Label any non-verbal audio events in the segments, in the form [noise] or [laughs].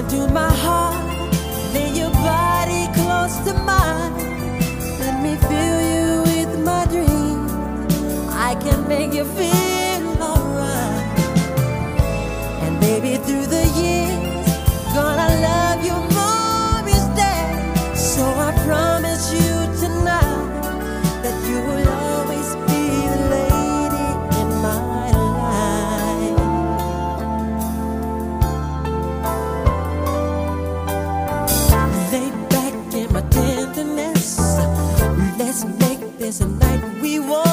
into my heart. Lay your body close to mine. Let me fill you with my dreams. I can make you feel. place, a night we won't.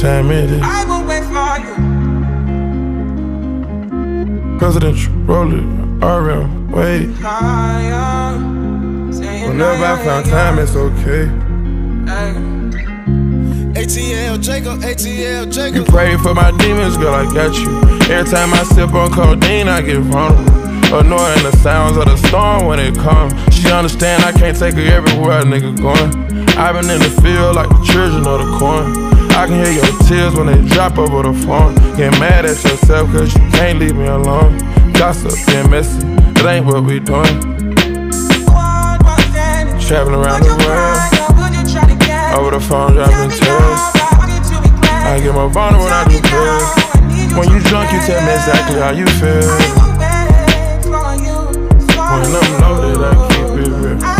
Time it is. I will wait for you. Presidential, roll it, RM, wait. Whenever I found time, it's okay. ATL Jacob, ATL Jacob. You pray for my demons, girl, I got you. Every time I sip on codeine, I get vulnerable. Annoying the sounds of the storm when it comes. She understand I can't take her everywhere a nigga going. I've been in the field like the children of the corn. I can hear your tears when they drop over the phone. Get mad at yourself cause you can't leave me alone. Gossip, get messy, that ain't what we doing. Traveling around the world, over the phone dropping tears. I get more vulnerable when I do pills. When you drunk, you tell me exactly how you feel. When I'm loaded, I keep it real.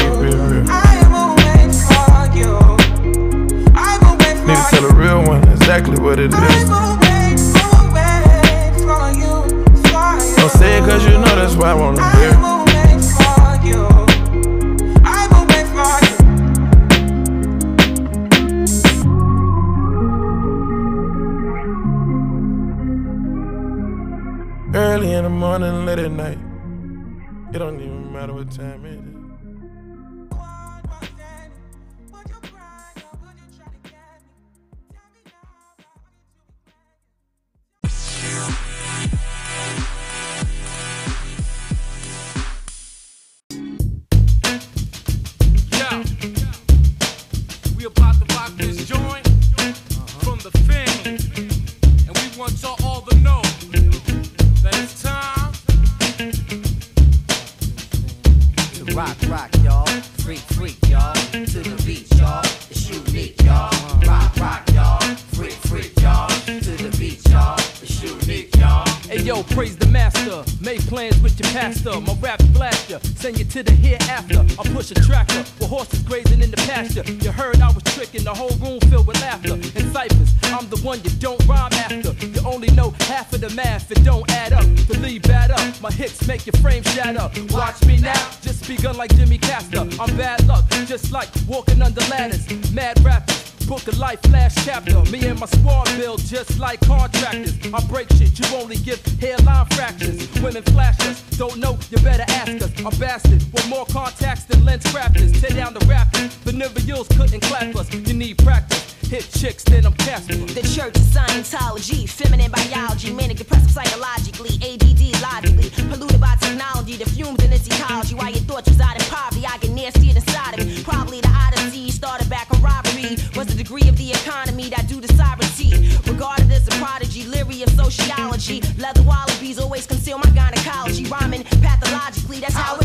what it is. Don't say it cause you know that's why I wanna hear. Early in the morning, late at night. It don't even matter what time it is. Pastor. My rap blast ya. Send you to the hereafter. I push a tractor with horses grazing in the pasture. You heard I was tricking the whole room filled with laughter. And ciphers, I'm the one you don't rhyme after. You only know half of the math, it don't add up. Lead bad up, my hits make your frame shatter. Watch me now, just begun like Jimmy Castor. I'm bad luck, just like walking under ladders. Mad rappers. Book a life last chapter. Me and my squad build just like contractors. I break shit, you only give hairline fractures. Women flash us, don't know, you better ask us. I'm bastard with more contacts than LensCrafters. Tear down the rappers, the never couldn't clap us. You need practice. Hit chicks, then I'm Casper. The Church of Scientology, feminine biology, manic depressive psychologically, ADD logically, polluted by technology, the fumes in its ecology. While your thoughts reside in poverty, I get nastier inside of me. Probably the Odyssey started back on robbery. Was the degree of the economy that due to sovereignty. Regarded as a prodigy, leery of sociology. Leather wallabies always conceal my gynecology. Rhyming pathologically, that's how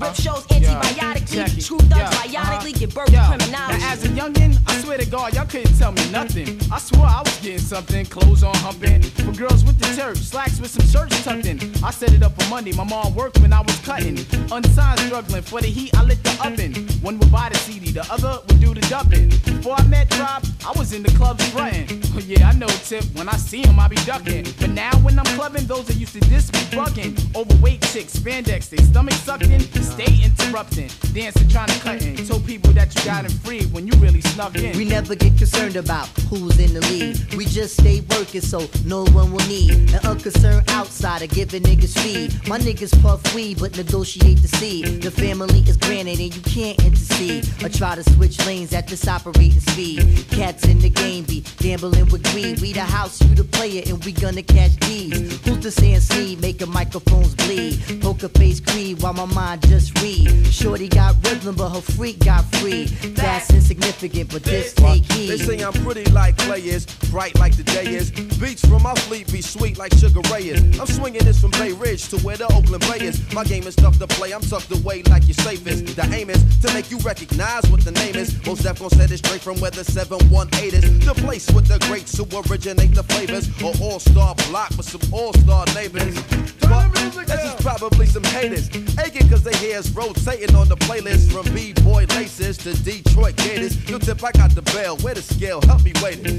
Rip shows antibiotically. True thugs biotically uh-huh. give birth to criminality. Now, as a youngin', I swear to God, y'all couldn't tell me nothing. I swore I was getting something, clothes on humping. For girls with the church, slacks with some shirts tucked in. I set it up for Monday, my mom worked when I was cutting. Unsigned struggling, for the heat, I lit the oven. One would buy the CD, the other would do the dubbing. Before I met Rob, I was in the clubs frontin'. Oh [laughs] yeah, I know Tip, when I see him, I be ducking. But now when I'm clubbing, those that used to diss me bugging. Overweight chicks, spandex, they stomach sucking, stay interrupting. Dancing, trying to cut in. Told people that you got it free when you really snuck in. We never get concerned about who's in the lead. We just stay working so no one will need an unconcerned outsider giving niggas feed. My niggas puff weed but negotiate the seed. The family is granted and you can't intercede or try to switch lanes at this operating speed. Cats in the game be gambling with greed. We the house, you the player, and we gonna catch these. Who's the CNC making microphones bleed? Poker face creed while my mind just read. Shorty got rhythm but her freak got free. That's insignificant but this take heed. They say I'm pretty like clay is, bright like the day is. Beats from my fleet be sweet like Sugar Ray is. I'm swinging this from Bay Ridge to where the Oakland Bay is. My game is tough to play, I'm tucked away like your safest. The aim is to make you recognize what the name is. Mos Def gon' set it straight from where the 718 is. The place with the greats who originate the flavors. Or all-star block with some all-star neighbors. But this is probably some haters. Aching cause they hear us rotating on the playlist from B-boy laces to Detroit Gators. Yo, tip, I got the bell. Where the scale? Help me wait it.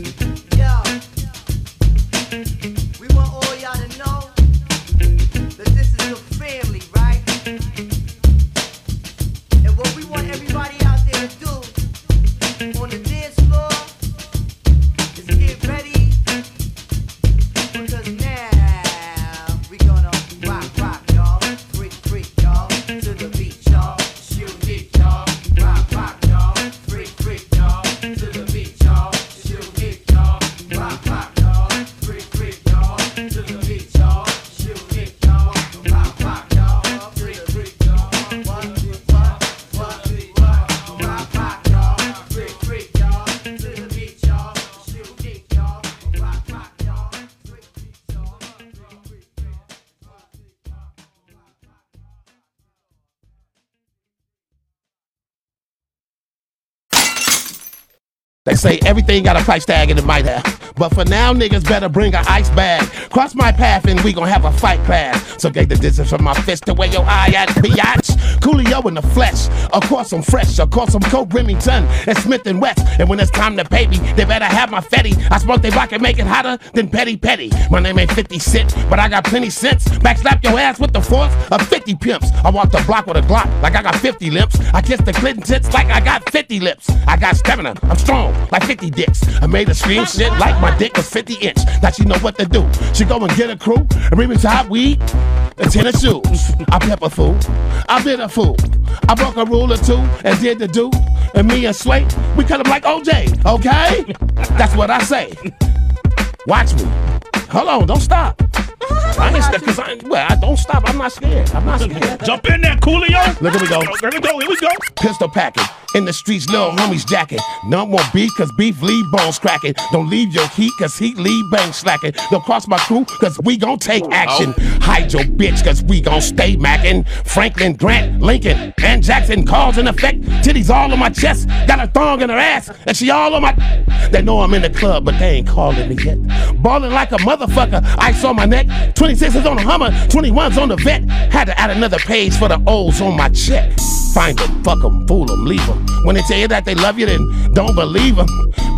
Yo, say everything got a price tag and it might have. But for now, niggas better bring a ice bag. Cross my path and we gon' have a fight class. So get the distance from my fist to where your eye at, biatch. Coolio in the flesh. Of course I'm fresh. Of course I'm Coke Remington and Smith and West. And when it's time to pay me, they better have my fetty. I smoke they block and make it hotter than Petty Petty. My name ain't 50 Cent, but I got plenty sense. Backslap your ass with the force of 50 pimps. I walk the block with a Glock like I got 50 lips. I kiss the Clinton tits like I got 50 lips. I got stamina. I'm strong like 50 dicks. I made her scream shit like my dick was 50 inch. Now she know what to do. She go and get a crew and bring me top weed and tennis shoes. I pepper fool. I been a fool. I broke a rule or two and did the do. And me and Sway, we cut him like OJ, okay? That's what I say. Watch me. Hold on, don't stop. I ain't scared, cause I, well, I don't stop. I'm not scared. I'm not scared. Jump in there, Coolio. Look, here we go. Here we go. Here we go. Pistol packing. In the streets, little homies jacking. None more beef, cause beef leave bones cracking. Don't leave your heat, cause heat leave bang slacking. Don't cross my crew, cause we gon' take oh. action. Hide your bitch, cause we gon' stay macking. Franklin, Grant, Lincoln, and Jackson, cause in effect. Titties all on my chest, got a thong in her ass, and she all on my. They know I'm in the club, but they ain't calling me yet. Ballin' like a motherfucker, ice on my neck. 26s on the Hummer, 21s on the vet. Had to add another page for the O's on my check. Find them, fuck them, fool them, leave them. When they tell you that they love you, then don't believe them.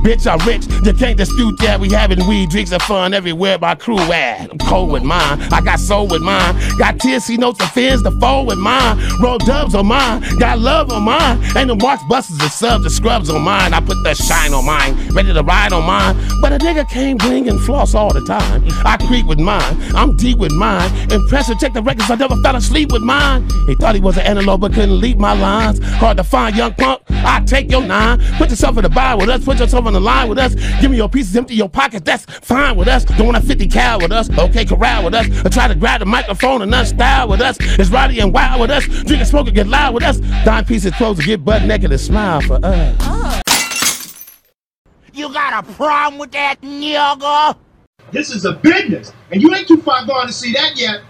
Bitch, I'm rich, you can't dispute that. We having weed, drinks, and fun everywhere my crew at. I'm cold with mine, I got soul with mine. Got TSC notes and fins to fold with mine. Roll dubs on mine, got love on mine. Ain't no marks, buses, and subs, and scrubs on mine. I put the shine on mine, ready to ride on mine. But a nigga can't and floss all the time. I creep with mine, I'm deep with mine. Impressive, check the records, I never fell asleep with mine. He thought he was an antelope, but couldn't leap my lines. Hard to find, young punk. I take your nine. Put yourself in the bar with us, put yourself on the line with us. Give me your pieces, empty your pockets, that's fine with us. Don't want a 50 cal with us, okay, corral with us. Or try to grab the microphone and style with us. It's rowdy and wild with us. Drink and smoke and get loud with us. Dime pieces clothes to get butt naked and smile for us. You got a problem with that, nigga? This is a business, and you ain't too far gone to see that yet.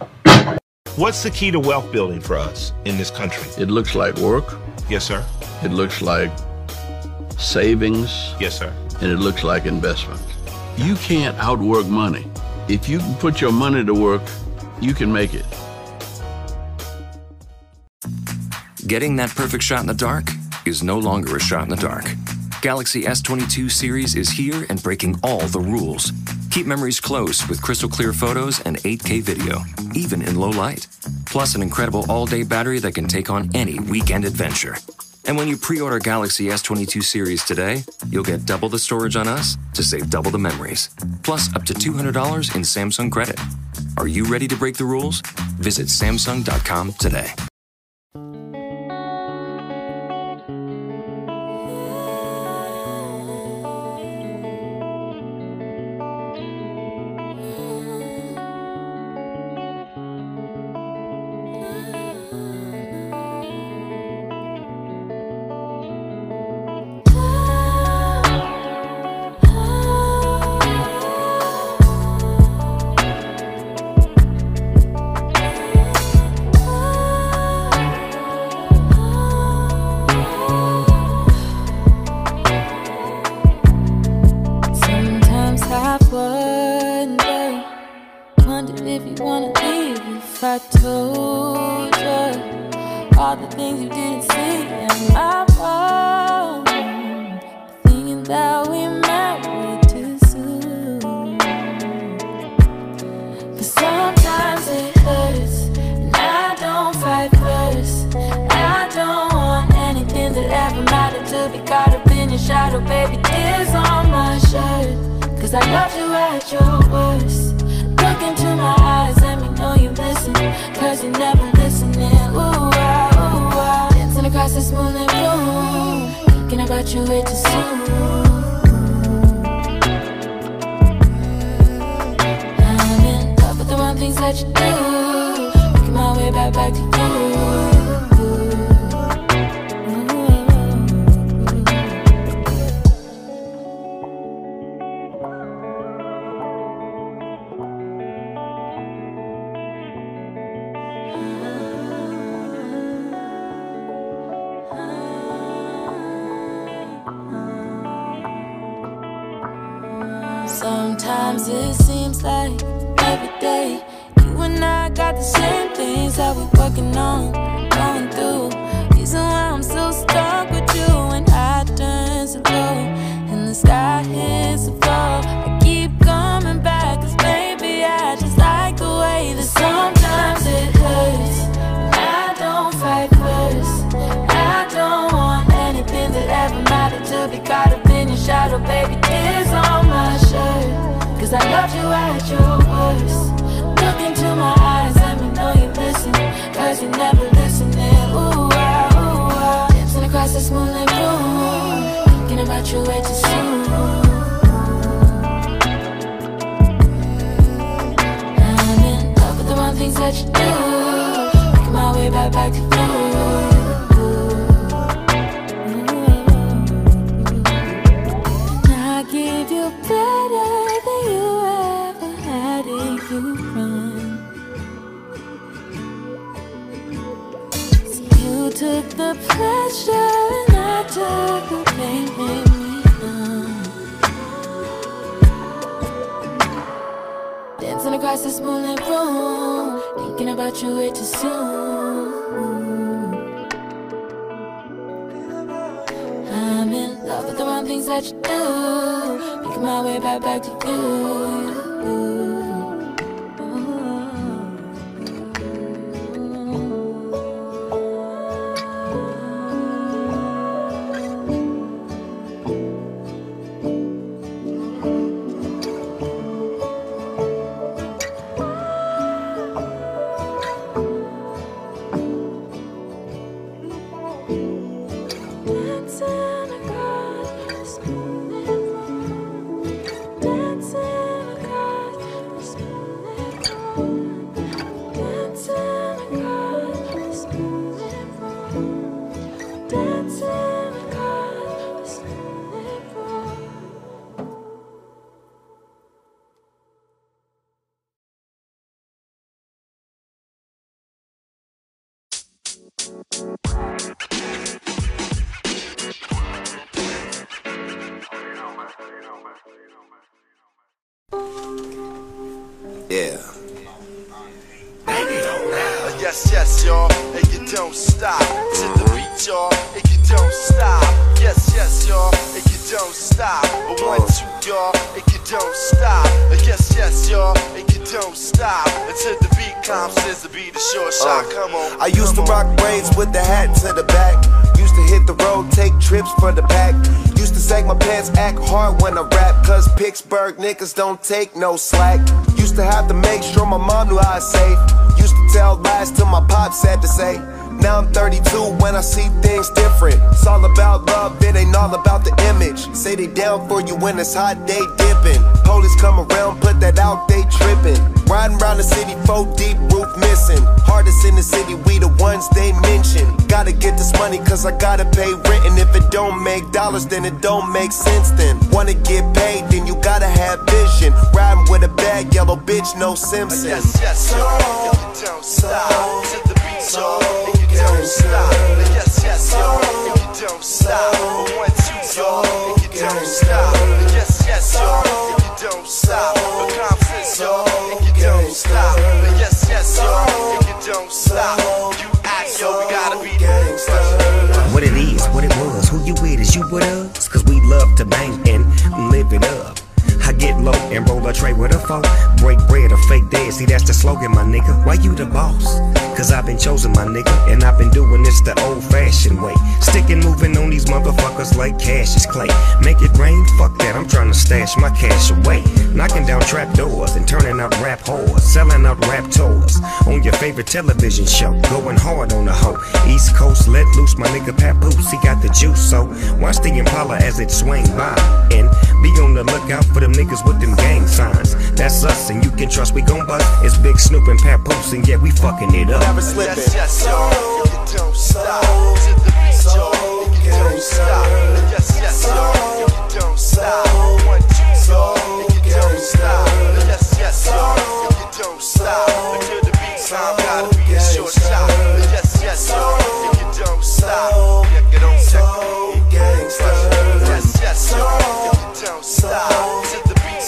What's the key to wealth building for us in this country? It looks like work. Yes, sir. It looks like savings. Yes, sir. And it looks like investment. You can't outwork money. If you can put your money to work, you can make it. Getting that perfect shot in the dark is no longer a shot in the dark. Galaxy S22 series is here and breaking all the rules. Keep memories close with crystal clear photos and 8K video, even in low light. Plus, an incredible all day battery that can take on any weekend adventure. And when you pre order Galaxy S22 series today, you'll get double the storage on us to save double the memories. Plus, up to $200 in Samsung credit. Are you ready to break the rules? Visit Samsung.com today. Your shadow, baby. Tears on my shirt. Cause I loved you at your worst. Look into my eyes, let me know you listen. Cause you're never listening. Ooh, ah, ooh, ah. Dancing across this moonlit room. Thinking about you way too soon. I'm in love with the wrong things that you do. Making my way back, back to you. Sometimes it seems like every day you and I got the same things that we're working on, Cause I loved you at your worst. Look into my eyes, let me know you listen. Cause you're never listening. Ooh, ah, ooh, ah. Dancing across this moonlit room. Thinking about you way too soon. I'm in love with the wrong things that you do. Making my way back, back to Across this moonlit room, thinking about you way too soon. I'm in love with the wrong things that you do. Making my way back, back to you. Don't stop to the beat, y'all, and you don't stop. Yes, yes, y'all, and you don't stop. A one, two, y'all, and you don't stop. Uh, yes, yes, y'all, and you don't stop until the beat comes. Says the beat is short shot. Come on. I used to rock braids with the hat to the back. Used to hit the road, take trips for the pack. Used to sag my pants, act hard when I rap. Cause Pittsburgh niggas don't take no slack. Used to have to make sure my mom knew I was safe. Used to tell lies till my pops had to say. Now I'm 32 when I see things different. It's all about love, it ain't all about the image. Say they down for you when it's hot, they dipping. Police come around, put that out, they tripping. Riding around the city, four deep, roof missing. Hardest in the city, we the ones they mention. Gotta get this money, cause I gotta pay rent. And if it don't make dollars, then it don't make sense then. Wanna get paid, then you gotta have vision. Riding with a bad yellow bitch, no Simpson. Yes, yes, y'all, and you don't stop to the beat, y'all, and you don't stop. Yes, yes, y'all, you don't stop. A one, two, y'all, and you don't stop. Yes, yes, y'all, and you don't stop. A confidence, y'all, and you don't stop. Yes, yes, y'all, and you don't stop. You act, yo, we gotta be gangsters. What it is, what it was, who you with, is you with us? Cause we love to bang and live it up. I get low and roll a tray with a foe. Break bread or fake dead, see that's the slogan, my nigga. Why you the boss? Cause I've been chosen, my nigga, and I've been doing this the old fashioned way. Sticking moving on these motherfuckers like cash is clay. Make it rain, fuck that, I'm trying to stash my cash away. Knocking down trap doors and turning out rap whores. Selling out rap tours on your favorite television show. Going hard on the hoe. East Coast let loose, my nigga Papoose, he got the juice. So watch the Impala as it swing by. And be on the lookout for them niggas with them gang signs. That's us, and you can trust we gon' bust. It's Big Snoop and Papoose, and yeah, we fucking it up. Never slipping. Yes, yes, and don't stop. To the beat, y'all, don't stop. Yes, yes, y'all, and you don't stop. One, two, y'all, don't stop. Yes, yes, y'all, don't stop. Until the beat. Time. Gotta be a short shot. Yes, yes, y'all, you don't stop. Yeah, get on check. Yes, yes, y'all, you don't stop. To the beat,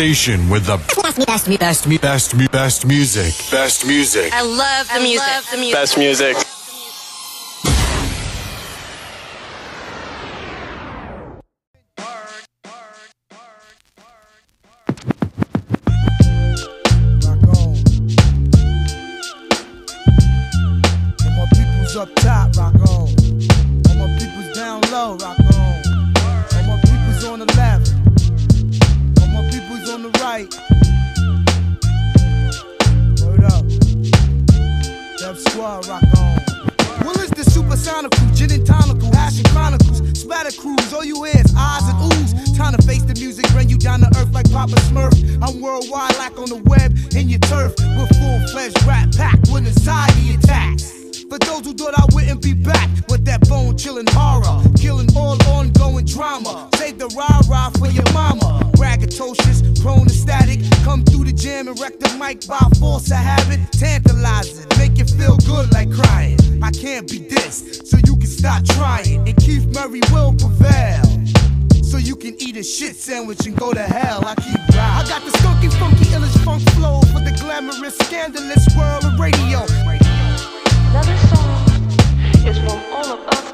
station with the best, me, best, me, best, best, best music. Best music. I love the music. Love the music. Best music. All my people's up top, rock on.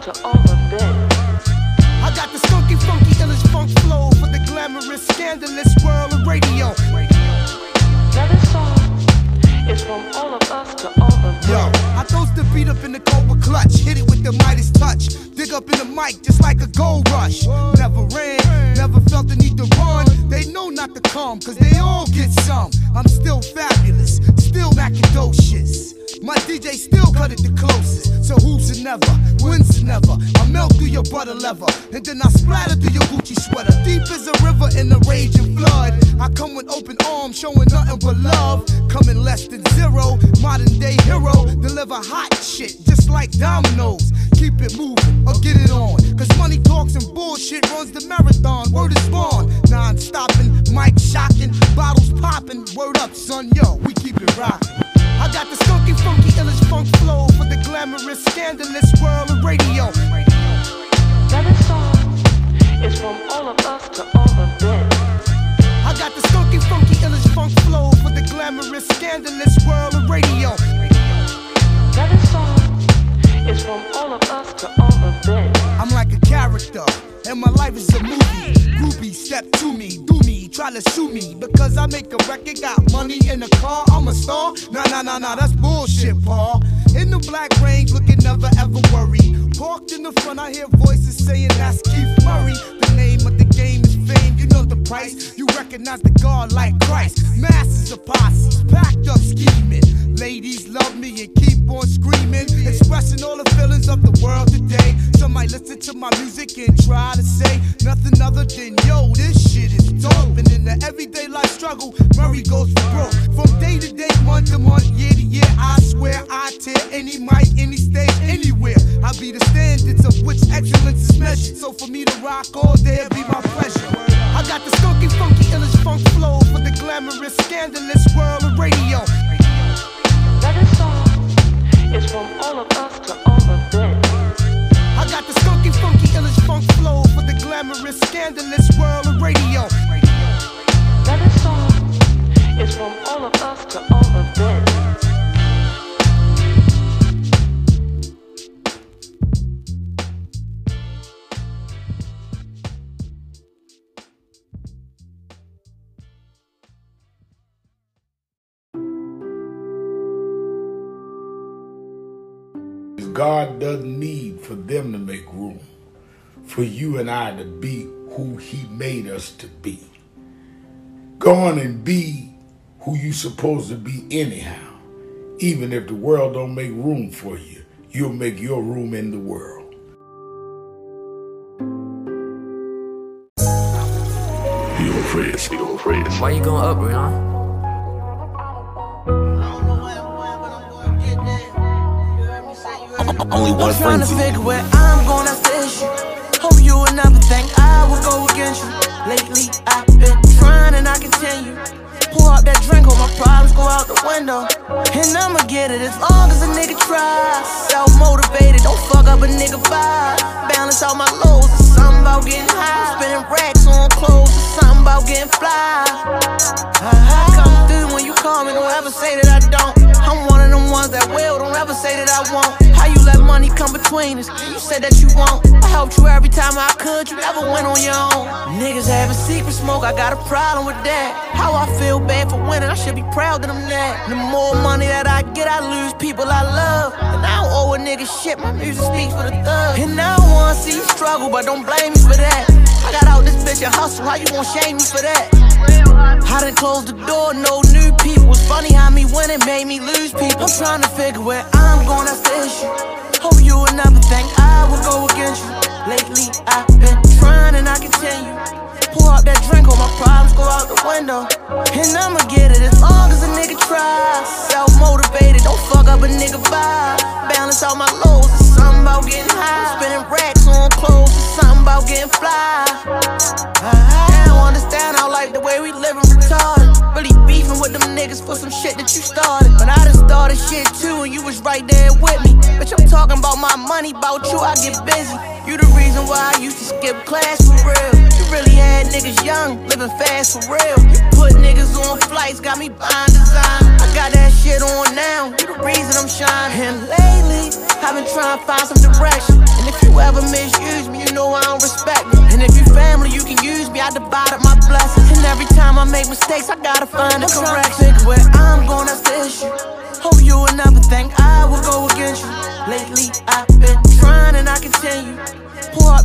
To all of them. I got the skunky, funky, illish funk flow for the glamorous, scandalous world of radio. Now this song is from all of us to all of them. Yo, I throws the beat up in the cobra clutch, hit it with the Midas touch. Dig up in the mic just like a gold rush. Never ran, never felt the need to run. They know not to come, cause they all get some. I'm still fabulous, still macadocious. DJ still cut it the closest. So who's? Wins it never. I melt through your butter leather, and then I splatter through your Gucci sweater. Deep as a river in a raging flood. I come with open arms, showing nothing but love. Coming less than zero, modern day hero. Deliver hot shit, just like dominoes. Keep it moving or get it on. Cause money talks and bullshit runs the marathon. Word is born, non stopping, mic shocking, bottles popping. Word up, son, yo, we keep it rocking. I got the skunky, funky, illish funk flow for the glamorous, scandalous world of radio. That song is from all of us to all of them. I got the skunky, funky, illish funk flow for the glamorous, scandalous world of radio. That song is from all of us to all of them. I'm like a character, and my life is a movie. Groupie, step to me, do me, try to sue me. Because I make a record, got money in the car, I'm a star. Nah, nah, nah, nah, that's bullshit, Paul. In the black range, looking never ever worry. Parked in the front, I hear voices saying that's Keith Murray. The name of the game is fame, you know the price. You recognize the God like Christ. Masses of posses, packed up scheming. Ladies love me and keep screaming, expressing all the feelings of the world today. Some might listen to my music and try to say nothing other than yo, this shit is dope. And in the everyday life struggle, Murray goes for broke. From day to day, month to month, year to year, I swear I tear any mic, any stage, anywhere. I be the standards of which excellence is measured. So for me to rock all day, it be my pleasure. I got the skunky, funky, illish funk flow for the glamorous, scandalous world of radio. That song is from all of us to all of them. I got the skunky, funky, illish funk flow for the glamorous, scandalous world of radio. That song is from all of us to all of them. God doesn't need for them to make room for you and I to be who He made us to be. Go on and be who you're supposed to be anyhow. Even if the world don't make room for you, you'll make your room in the world. You afraid, you afraid. Why you going up, Rihanna? Only one I'm trying to figure where I'm going after issue. Hope you would never think I would go against you. Lately, I've been trying and I continue. Pour up that drink, hope my problems go out the window. And I'ma get it as long as a nigga tries. Self motivated, don't fuck up a nigga vibe. Balance out my lows, it's something about getting high. Spending racks on clothes, it's something about getting fly. I come through when you call me, don't ever say that I don't. I'm one of them ones that will, don't ever say that I won't. How you let money come between us? You said that you won't. I helped you every time I could, you never went on your own. Niggas having secret smoke, I got a problem with that. How I feel bad for winning, I should be proud that I'm that. The more money that I get, I lose people I love. And I don't owe a nigga shit, my music speaks for the thug. And I don't wanna see you struggle, but don't blame me for that. I got out this bitch and hustle, how you gon' shame me for that? I done closed the door, no new people. It's funny how me winning made me lose people. I'm trying to figure where I'm going after issue. Hope you would never think I would go against you. Lately, I've been trying and I continue. Pour up that drink, hope my problems go out the window. And I'ma get it as long as a nigga tries. Self motivated, don't fuck up a nigga vibe. Balance out my lows, it's something about getting high. Spending racks on clothes, it's something about getting fly. I understand how life the way we living retarded. Really beefing with them niggas for some shit that you started. But I done started shit too, and you was right there with me. Bitch, I'm talking about my money, about you, I get busy. You the reason why I used to skip class for real. You really had niggas young, living fast for real. Put niggas on flights, got me buying design. I got that shit on now, you the reason I'm shining. And lately, I've been trying to find some direction. And if you ever misuse me, you know I don't respect me. And if you family, you can use me, I divide up my blessings. And every time I make mistakes, I gotta find a correction. Where I'm going, that's the issue. Hope you would never think I would go against you. Lately, I've been trying and I continue.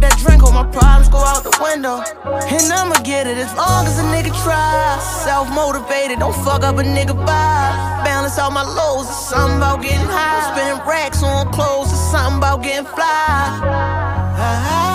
That drink, hope my problems go out the window. And I'ma get it as long as a nigga tries. Self motivated, don't fuck up a nigga vibe. Balance out my lows. It's something about getting high. Spend racks on clothes. It's something about getting fly.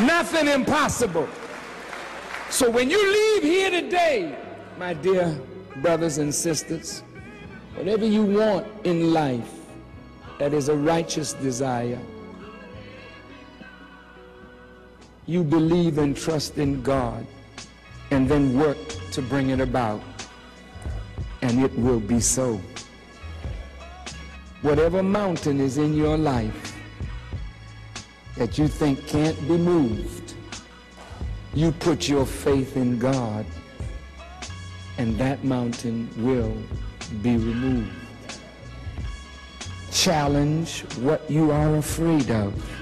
Nothing impossible. So when you leave here today, my dear brothers and sisters, whatever you want in life that is a righteous desire, you believe and trust in God and then work to bring it about, and it will be so. Whatever mountain is in your life, that you think can't be moved, you put your faith in God, and that mountain will be removed. Challenge what you are afraid of.